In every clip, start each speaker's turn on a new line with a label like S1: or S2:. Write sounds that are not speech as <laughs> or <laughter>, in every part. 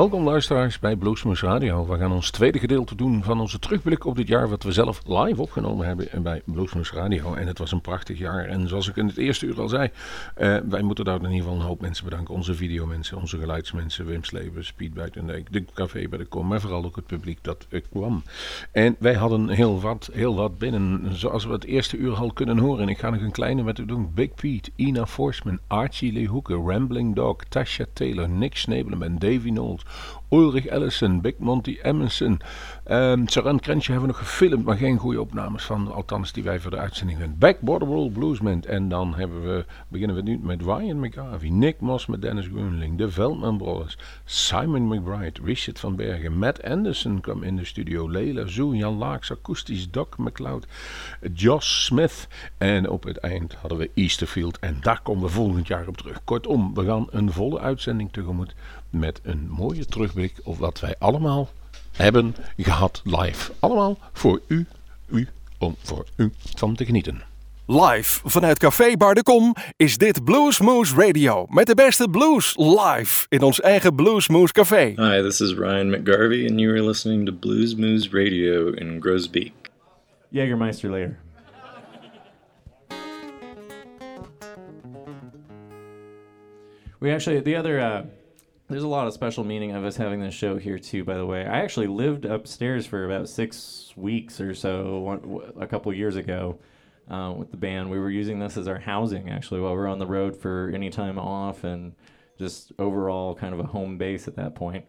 S1: Welkom luisteraars bij Bluesmoose Radio. We gaan ons tweede gedeelte doen van onze terugblik op dit jaar wat we zelf live opgenomen hebben bij Bluesmoose Radio. En het was een prachtig jaar. En zoals ik in het eerste uur al zei, uh, wij moeten daar in ieder geval een hoop mensen bedanken. Onze videomensen, onze geluidsmensen, Wim Slevers, Piet Buitendijk, de café bij de kom, maar vooral ook het publiek dat kwam. En wij hadden heel wat, heel wat binnen, zoals we het eerste uur al kunnen horen. En ik ga nog een kleine met u doen. Big Pete, Ina Forsman, Archie Lee Hoeken, Rambling Dog, Tasha Taylor, Nick Snebelen en Davy Knowles. Ulrich Ellison, Big Monty Emerson. Um, Saran Krensje hebben we nog gefilmd, maar geen goede opnames van. Althans, die wij voor de uitzending hebben. Back Borderwall Bluesman. En dan hebben we, beginnen we nu met Ryan McGarvey, Nick Moss met Dennis Grunling, de Veldman Brothers, Simon McBride, Richard van Bergen, Matt Anderson kwam in de studio, Leila Zoe, Jan Laaks, akoestisch, Doc McLeod, Josh Smith. En op het eind hadden we Easterfield. En daar komen we volgend jaar op terug. Kortom, we gaan een volle uitzending tegemoet met een mooie terugblik op wat wij allemaal hebben gehad live. Allemaal voor u, u, om voor u van te genieten.
S2: Live vanuit Café Bar de Kom is dit Blues Moose Radio. Met de beste blues live in ons eigen Blues Moose Café.
S3: Hi, this is Ryan McGarvey and you are listening to Blues Moose Radio in Grosbeek.
S4: Jägermeister later. We actually, the other uh, there's a lot of special meaning of us having this show here too. By the way, I actually lived upstairs for about six weeks or so one, a couple years ago uh, with the band. We were using this as our housing actually while we are on the road for any time off and just overall kind of a home base at that point.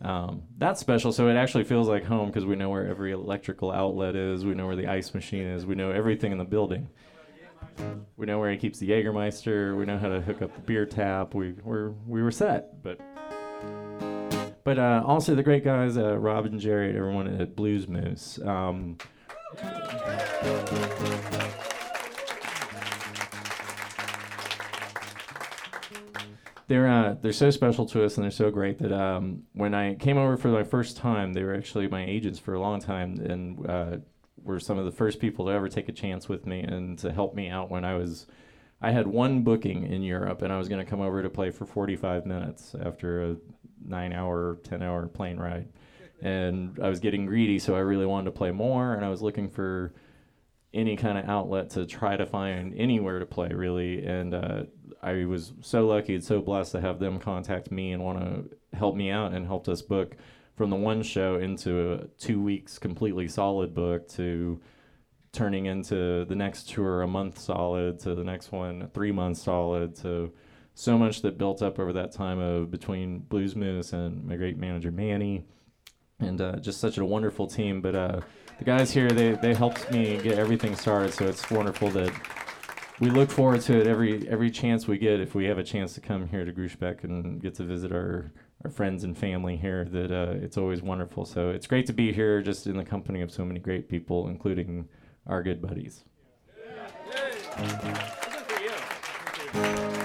S4: Um, that's special. So it actually feels like home because we know where every electrical outlet is. We know where the ice machine is. We know everything in the building. We know where he keeps the Jägermeister. We know how to hook up the beer tap. We we're, we were set, but but uh, also the great guys, uh, Rob and Jerry, everyone at Blues Moose. Um, they're uh, they're so special to us and they're so great that um, when I came over for my first time, they were actually my agents for a long time and uh, were some of the first people to ever take a chance with me and to help me out when I was. I had one booking in Europe and I was going to come over to play for 45 minutes after a nine hour, 10 hour plane ride. And I was getting greedy, so I really wanted to play more, and I was looking for any kind of outlet to try to find anywhere to play, really. And uh, I was so lucky and so blessed to have them contact me and want to help me out and helped us book from the one show into a two weeks completely solid book to turning into the next tour a month solid to the next one three months solid to so much that built up over that time of between Blues Moose and my great manager Manny, and uh, just such a wonderful team. But uh, the guys here, they they helped me get everything started, so it's wonderful that we look forward to it every every chance we get. If we have a chance to come here to Grushbeck and get to visit our our friends and family here, that uh, it's always wonderful. So it's great to be here, just in the company of so many great people, including our good buddies. Yeah.
S5: side.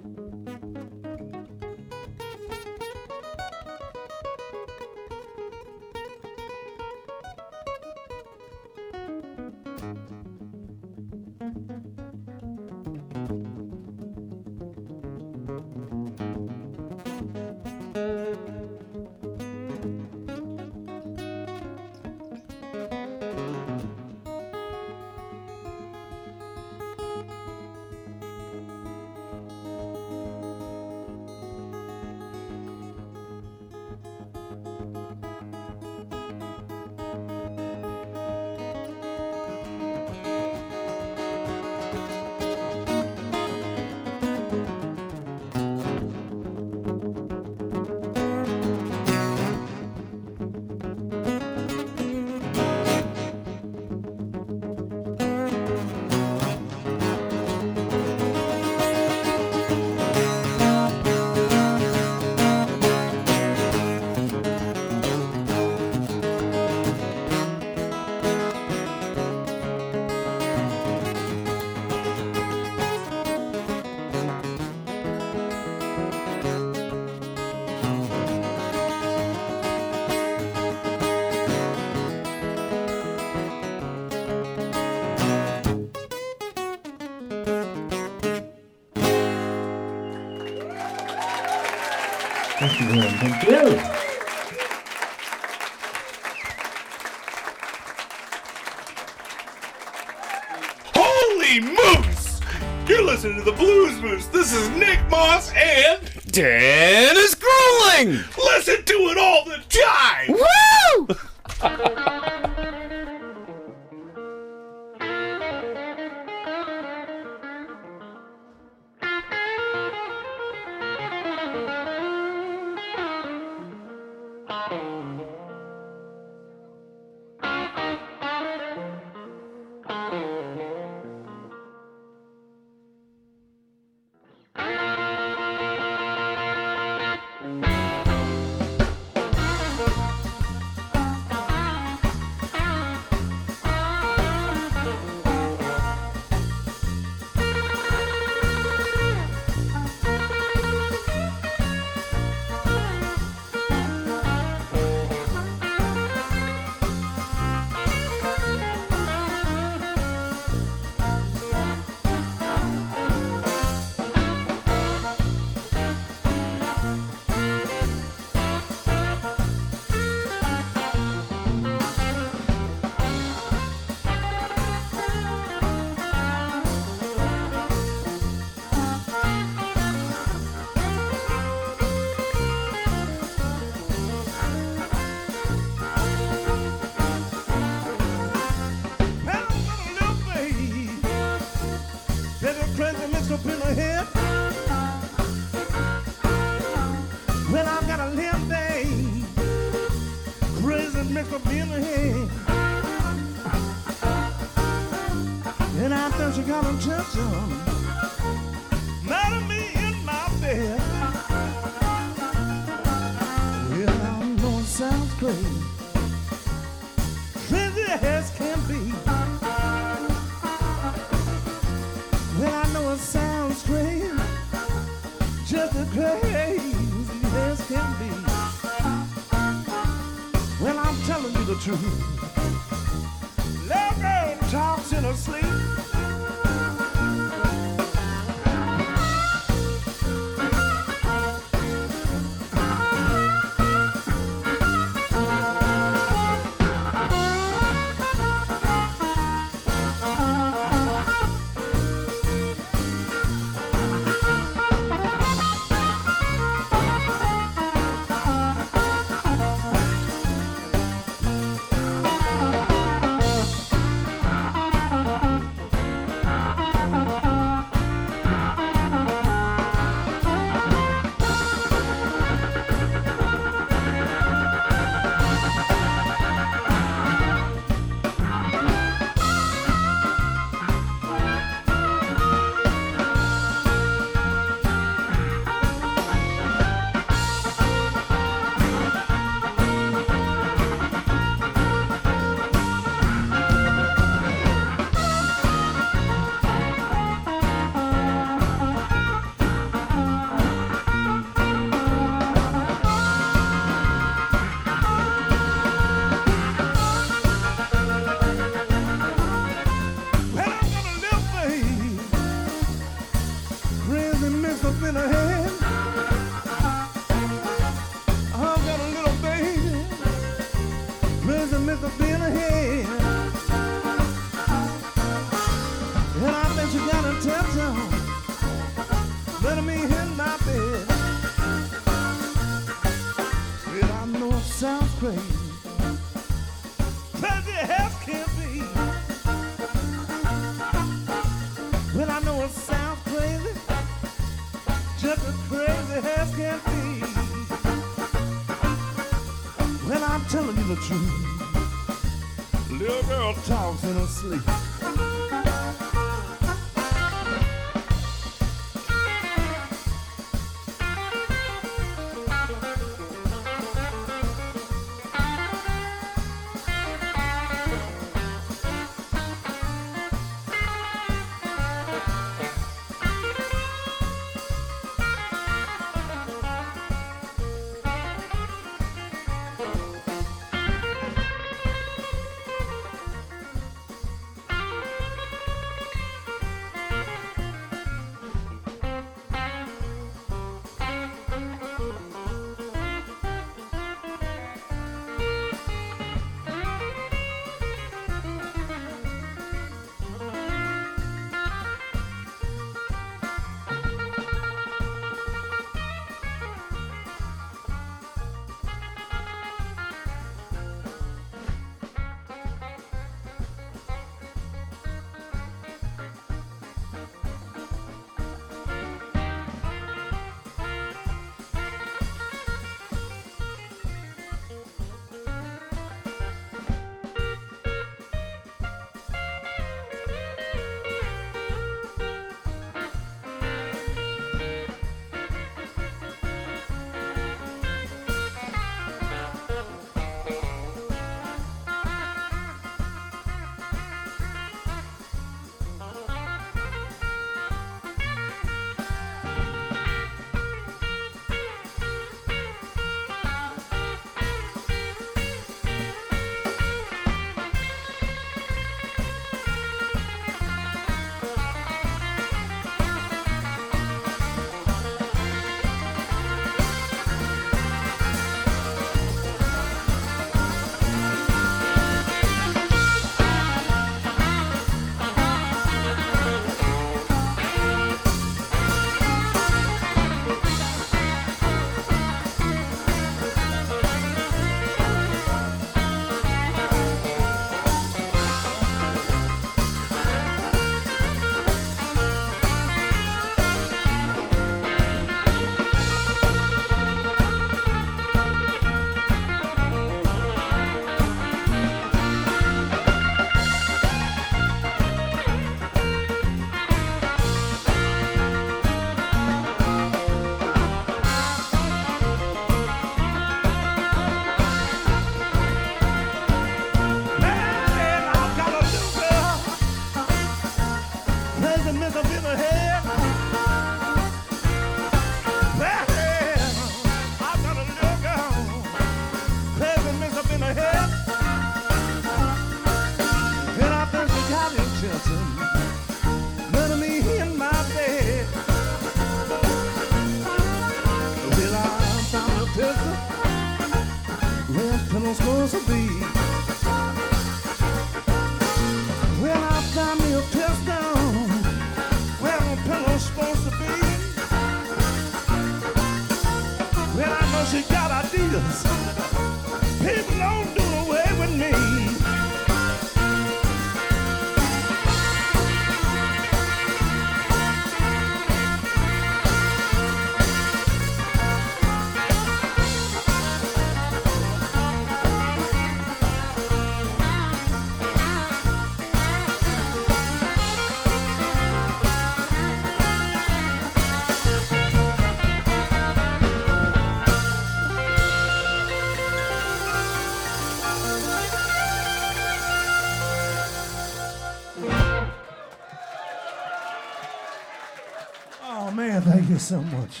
S6: so much.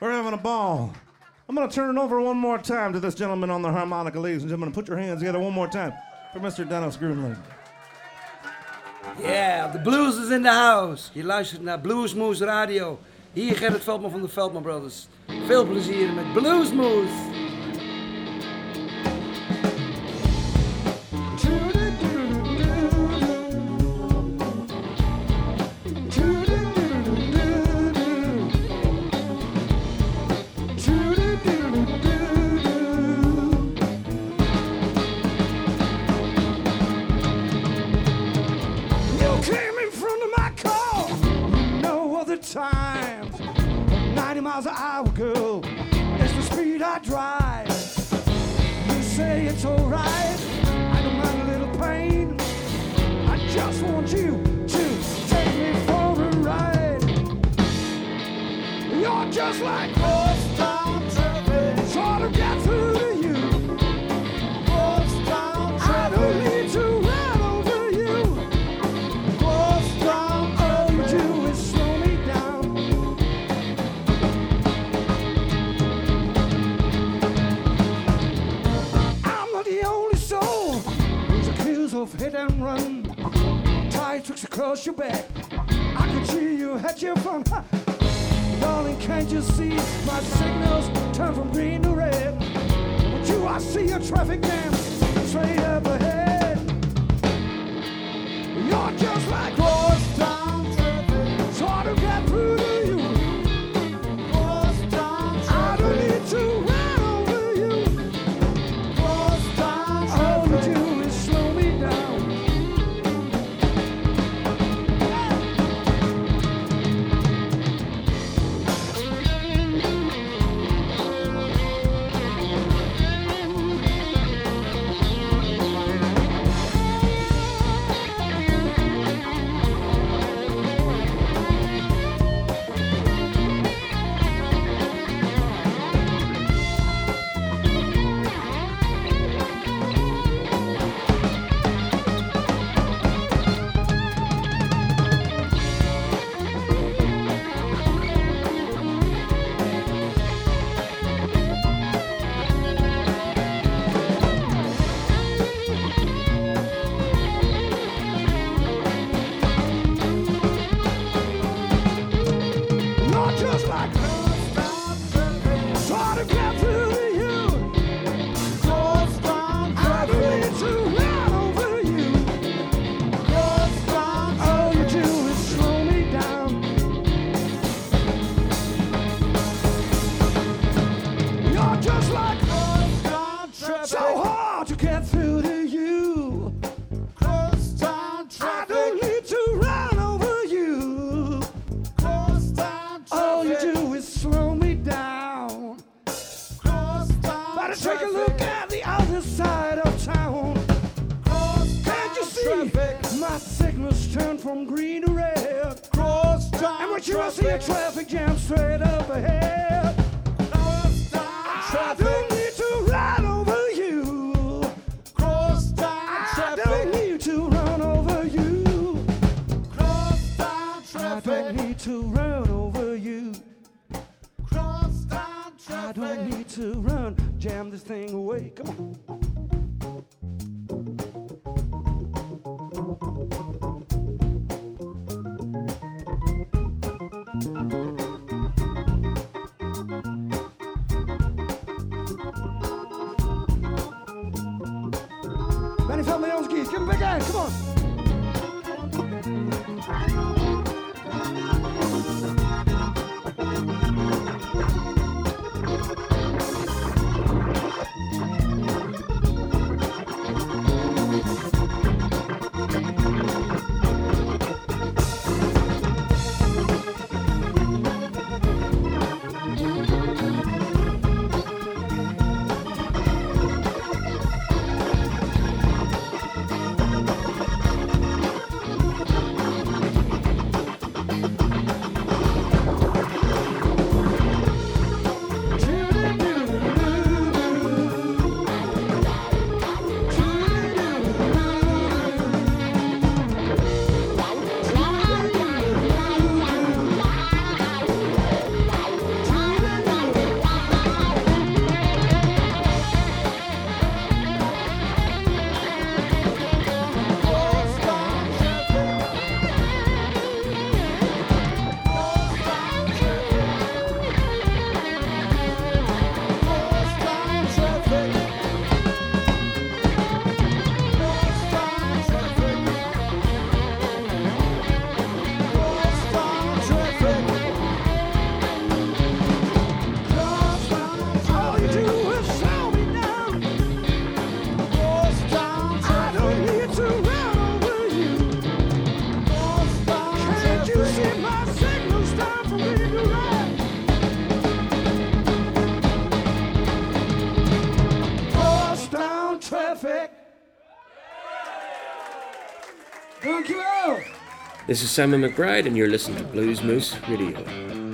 S6: We're having a ball. I'm going to turn it over one more time to this gentleman on the harmonica, ladies and gentlemen. Put your hands together one more time for Mr. Dennis Gruenling.
S7: Yeah, the blues is in the house. Je luistert naar Bluesmoose Radio. Hier Gerrit Veldman van de Veldman Brothers. Veel plezier met Bluesmoose.
S8: Benny Family Owns Geese. Give him a big hand. Come on.
S9: This is Simon McBride, and you're listening to Blues Moose Radio.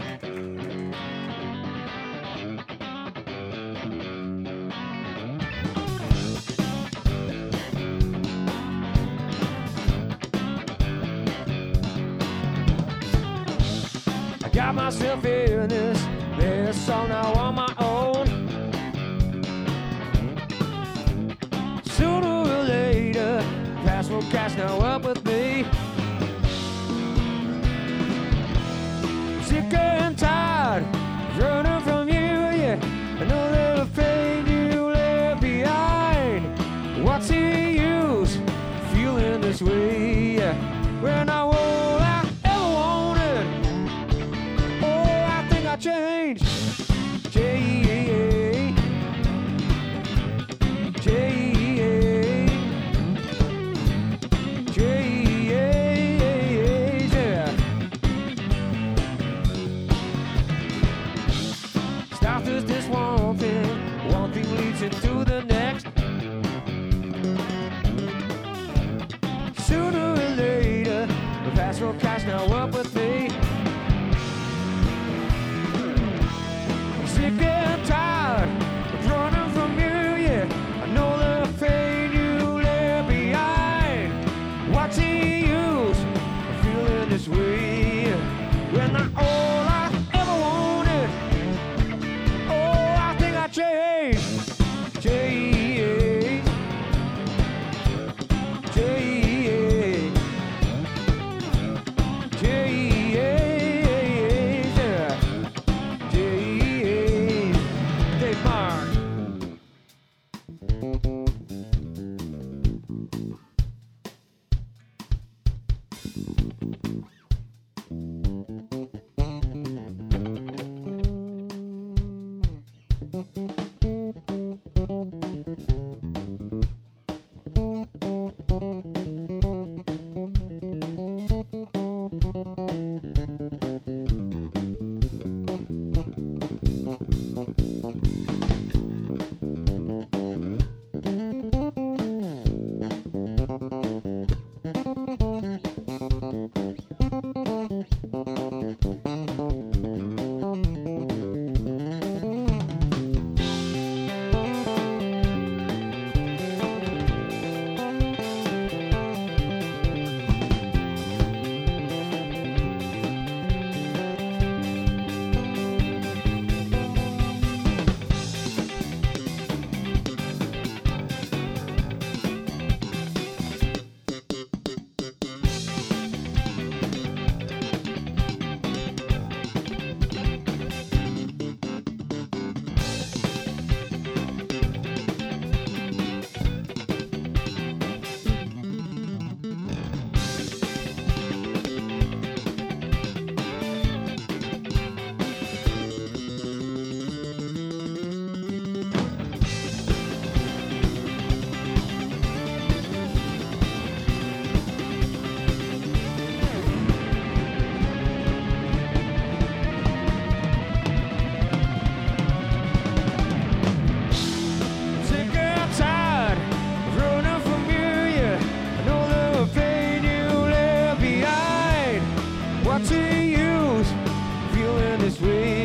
S5: sweet.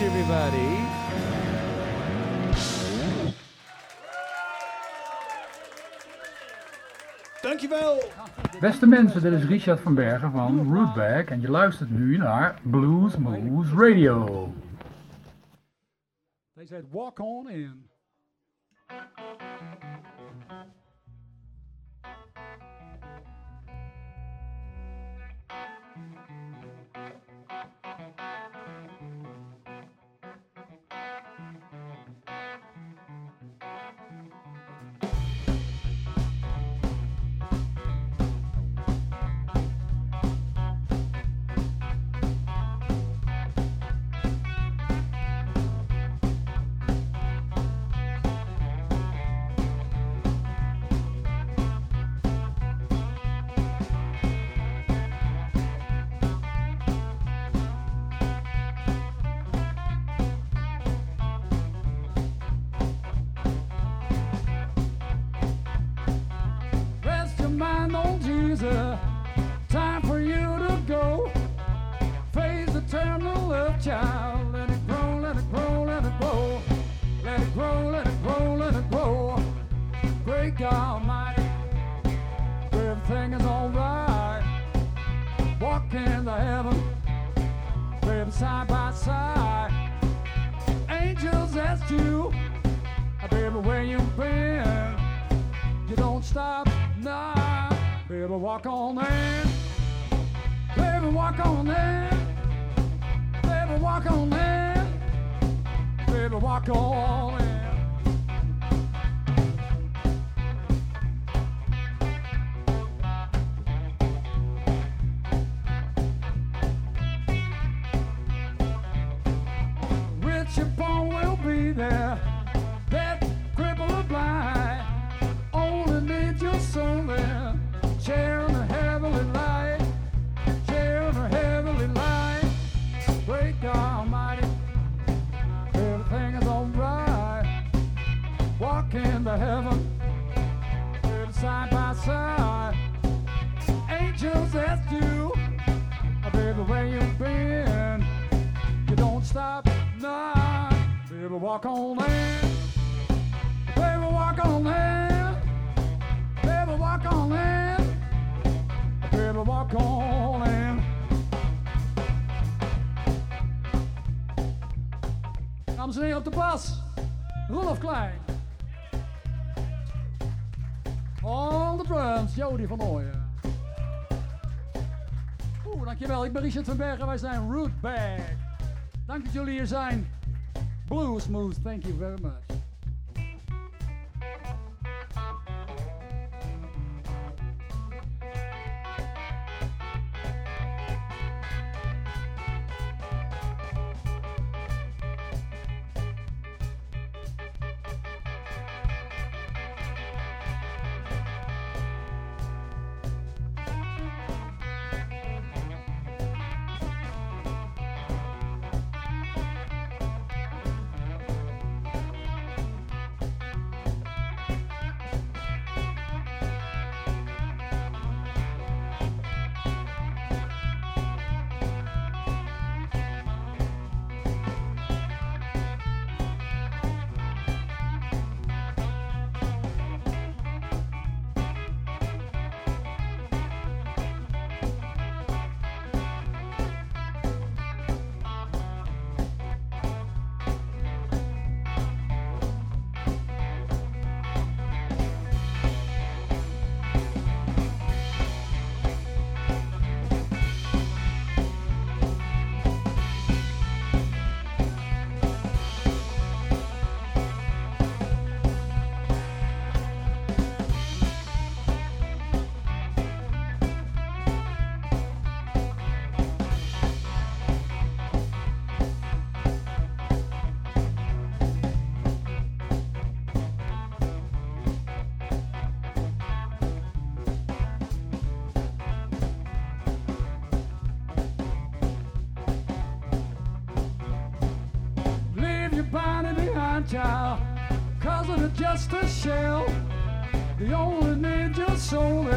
S5: everybody.
S8: Dankjewel.
S10: Beste mensen, dit is Richard van Bergen van Rootback en je luistert nu naar Blues Moves Radio.
S8: They said walk on in. walk on in. Baby, walk on in. Baby, walk on in. Baby, walk on in. Richard van Bergen, wij zijn Root Bag. Dank dat jullie hier zijn. Blue Smooth, thank you very much. Just a shell. The only ninja soul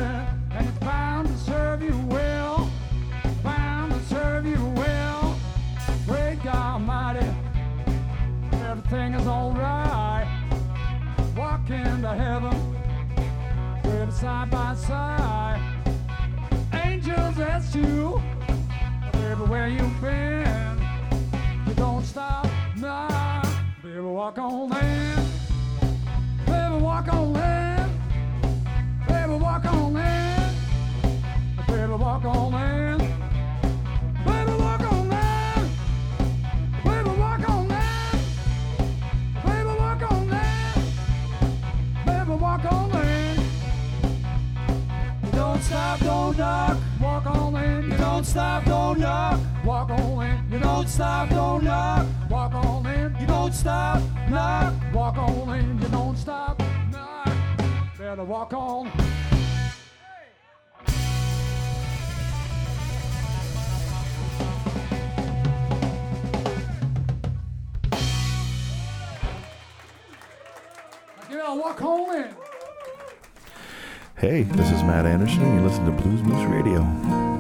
S8: don't knock. Walk on in. You don't stop, don't knock. Walk on in. You don't stop, knock. Walk on in. You don't stop, knock. Better walk on. Yeah, walk on in.
S11: Hey, this is Matt Anderson, and you listen to Blues Moose Radio.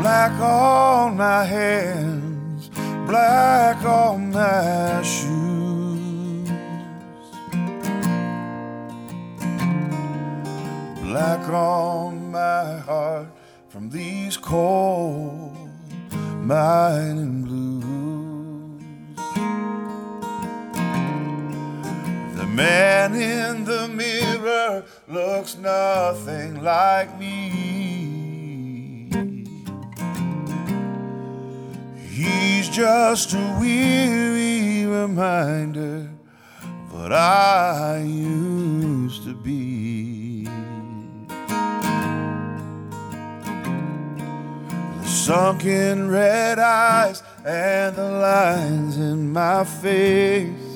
S12: Black on my hands, black on my shoes. Black on my heart from these cold mining man in the mirror looks nothing like me. He's just a weary reminder of what I used to be. The sunken red eyes and the lines in my face.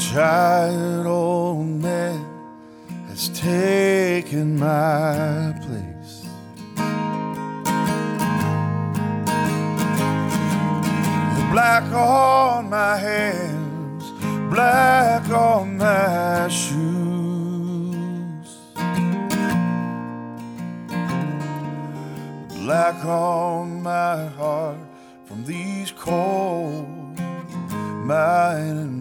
S12: Tired old man has taken my place. Black on my hands, black on my shoes. Black on my heart from these cold mining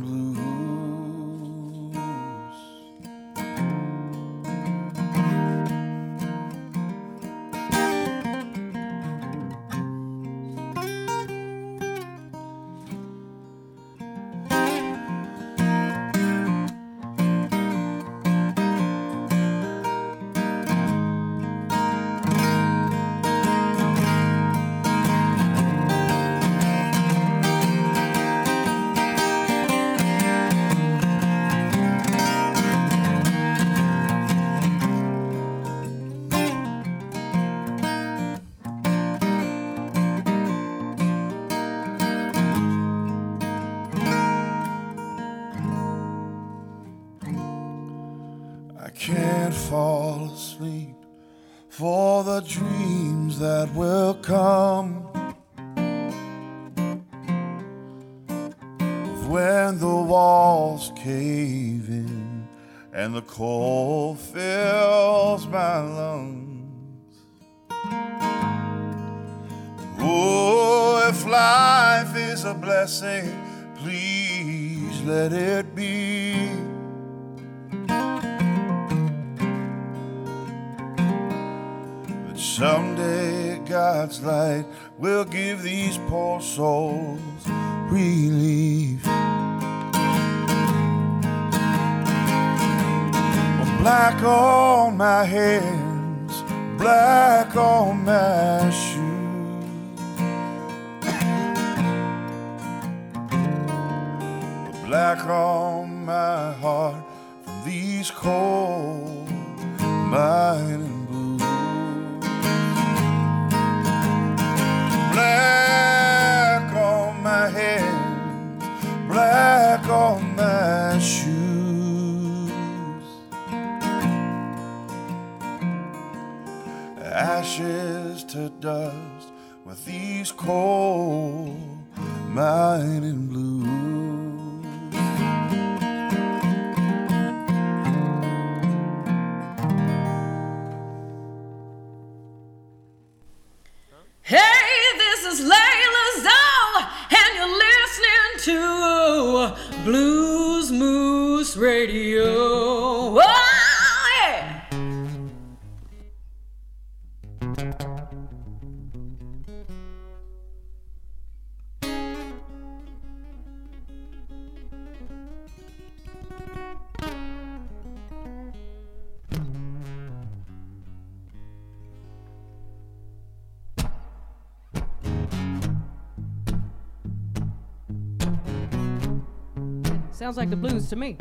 S13: Sounds like the blues to me.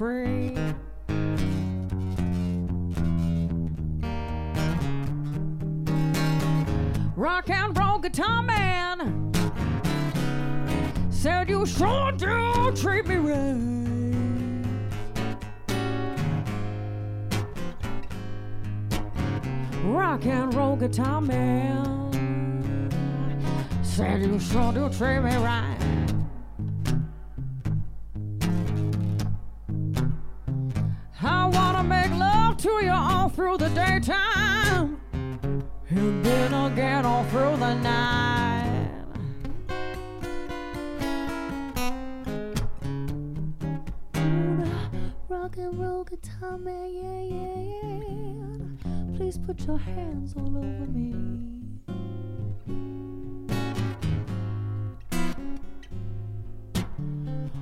S13: Free. Rock and roll guitar man said you sure do treat me right. Rock and roll guitar man said you sure do treat me right. To you all through the daytime and then again all through the night.
S14: Rock and roll guitar man, yeah, yeah, yeah. Please put your hands all over me.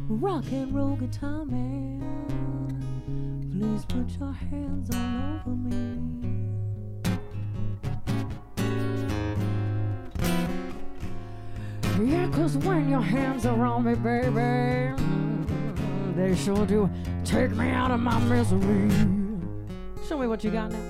S14: Rock and roll guitar man, please put your hands all over me.
S13: Yeah, cause when your hands are on me, baby, they sure do take me out of my misery. Show me what you got now.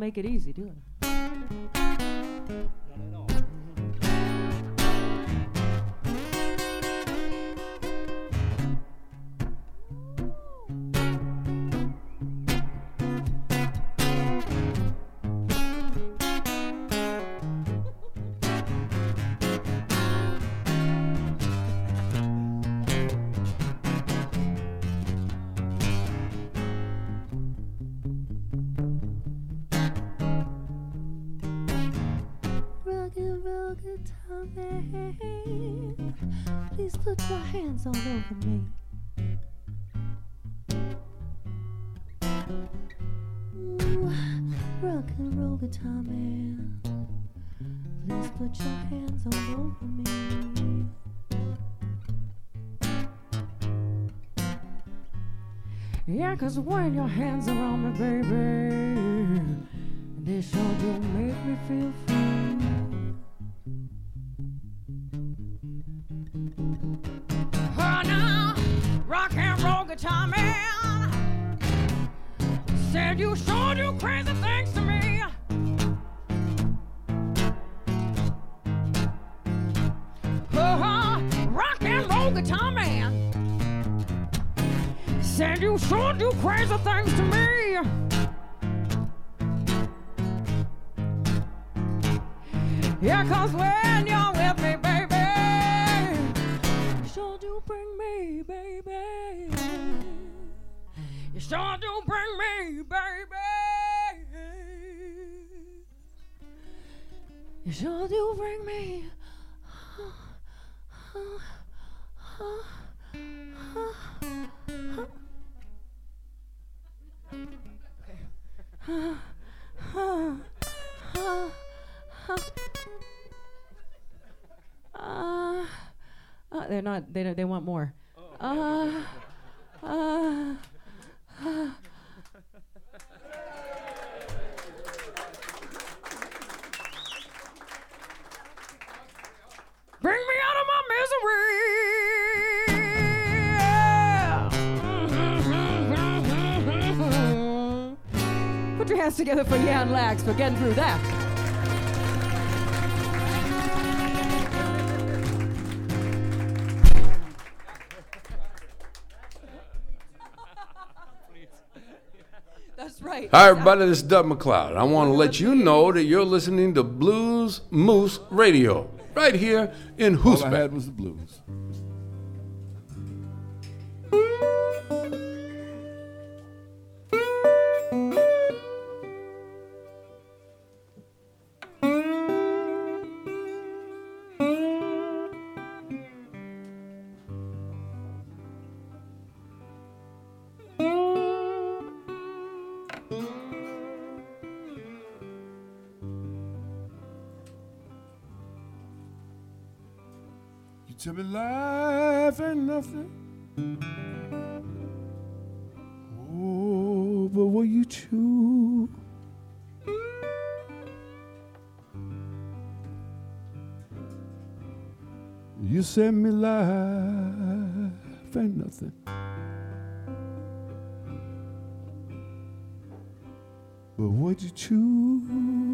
S13: Make it easy, do it. Yeah, cause when your hands around me, baby, they sure do make me feel free. You sure do bring me. Uh, uh, they're not. They don't- they want more. Uh, uh, uh. Together for Jan Lax for getting through that. <laughs> That's right.
S15: Hi, everybody. This is Doug MacLeod. I want to let you know that you're listening to Blues Moose Radio right here in
S12: All I had was the blues.
S16: You be life ain't nothing. Oh, but what you choose? You said me life ain't nothing. But what you choose?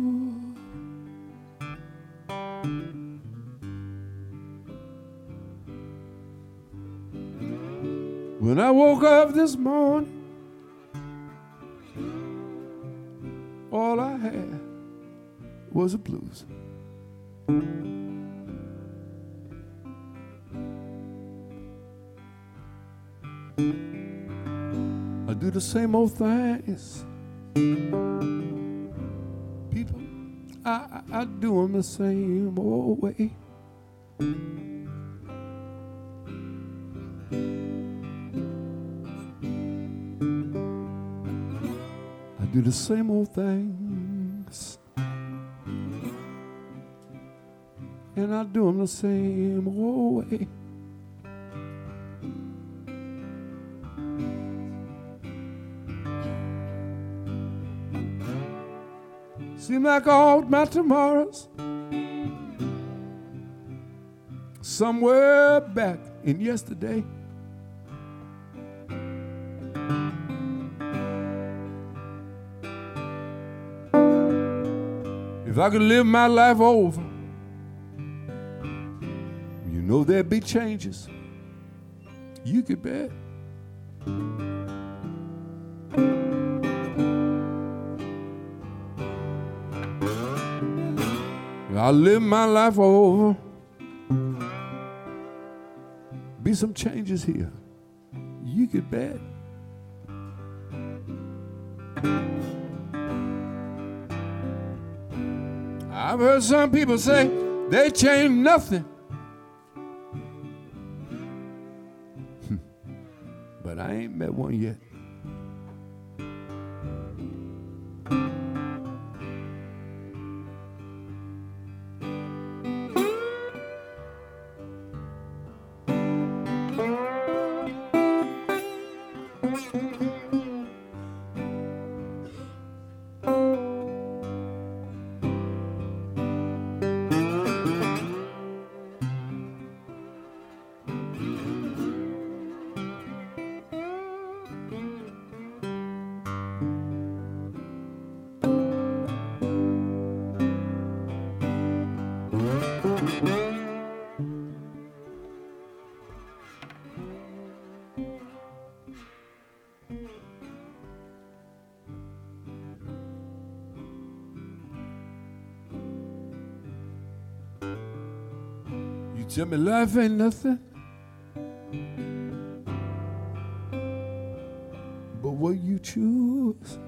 S16: When I woke up this morning, all I had was the blues. I do the same old things. People, I, I, I do them the same old way. The same old things. And I do them the same old way. Seem like all my tomorrows somewhere back in yesterday. If I could live my life over, you know there'd be changes. You could bet. I live my life over, be some changes here. You could bet. I've heard some people say they change nothing. <laughs> but I ain't met one yet. Me life ain't nothing but what you choose.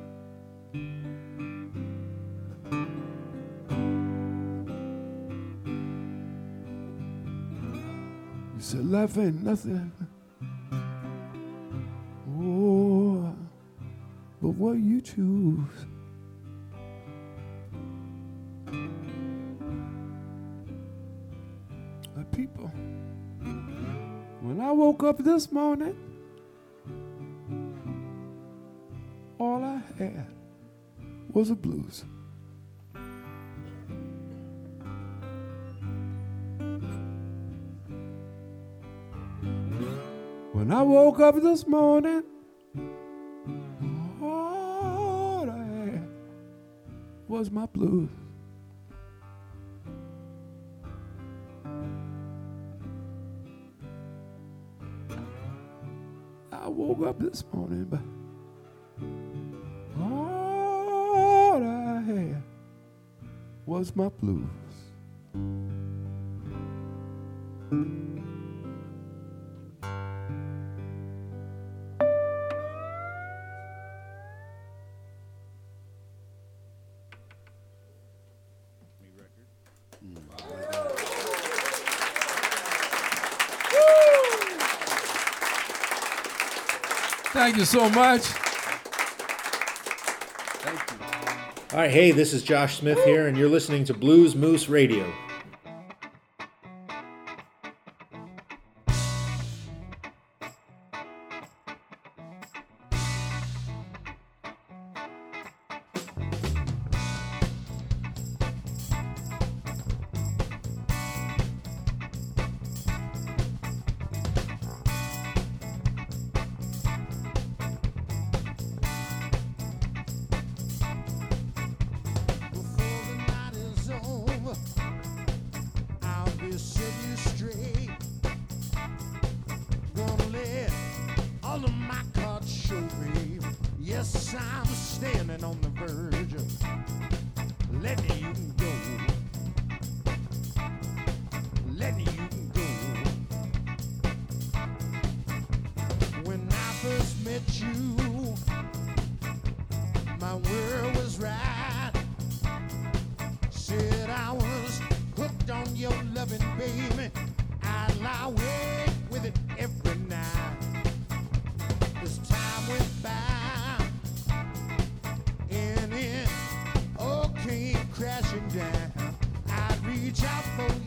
S16: You said life ain't nothing. Oh, but what you choose. Woke up this morning, all I had was a blues. When I woke up this morning, all I had was my blues. Woke up this morning, but all I had was my blues. Thank you so much.
S17: All right, hey, this is Josh Smith here, and you're listening to Blues Moose Radio.
S18: Baby. I lie awake with it every night. As time went by, and it all came crashing down. I'd reach out for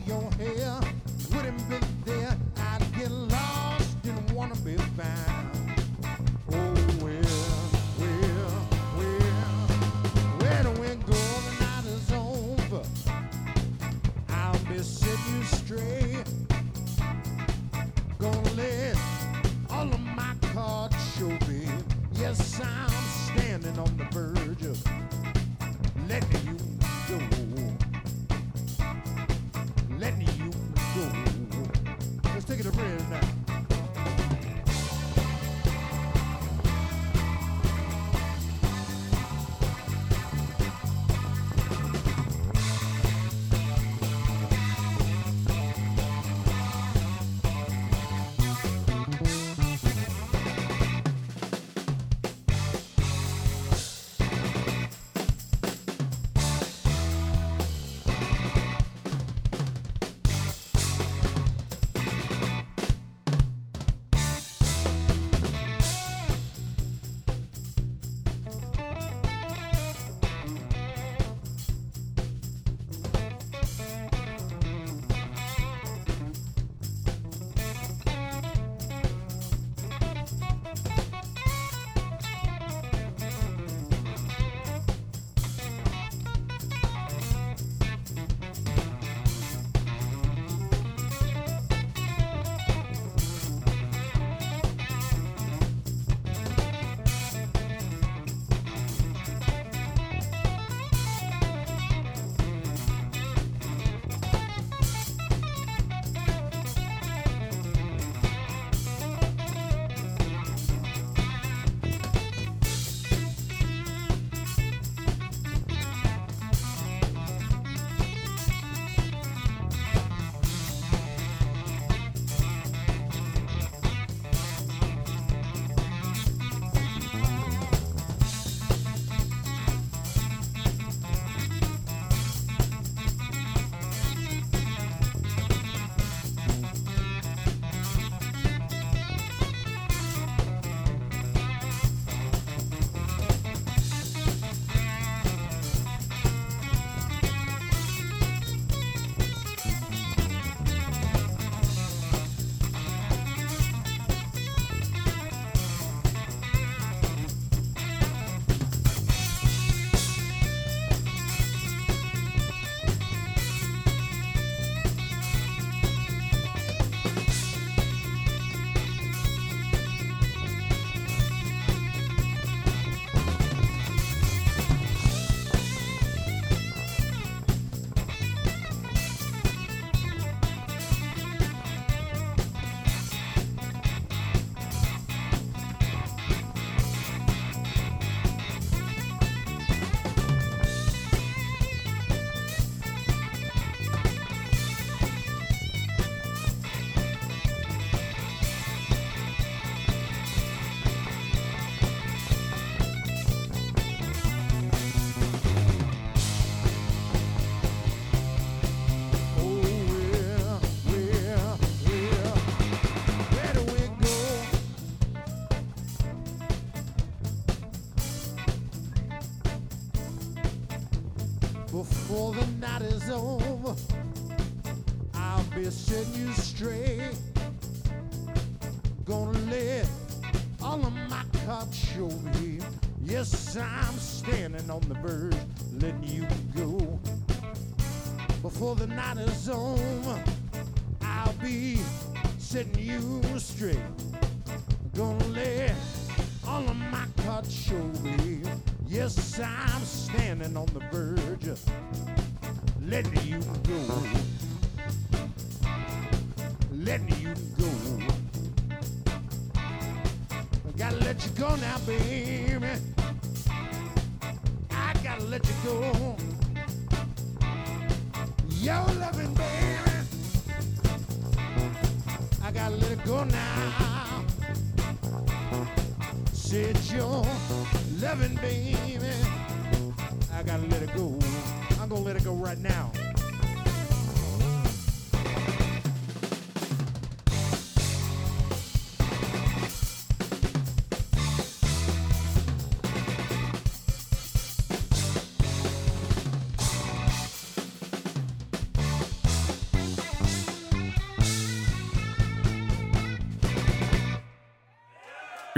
S18: I'm standing on the verge.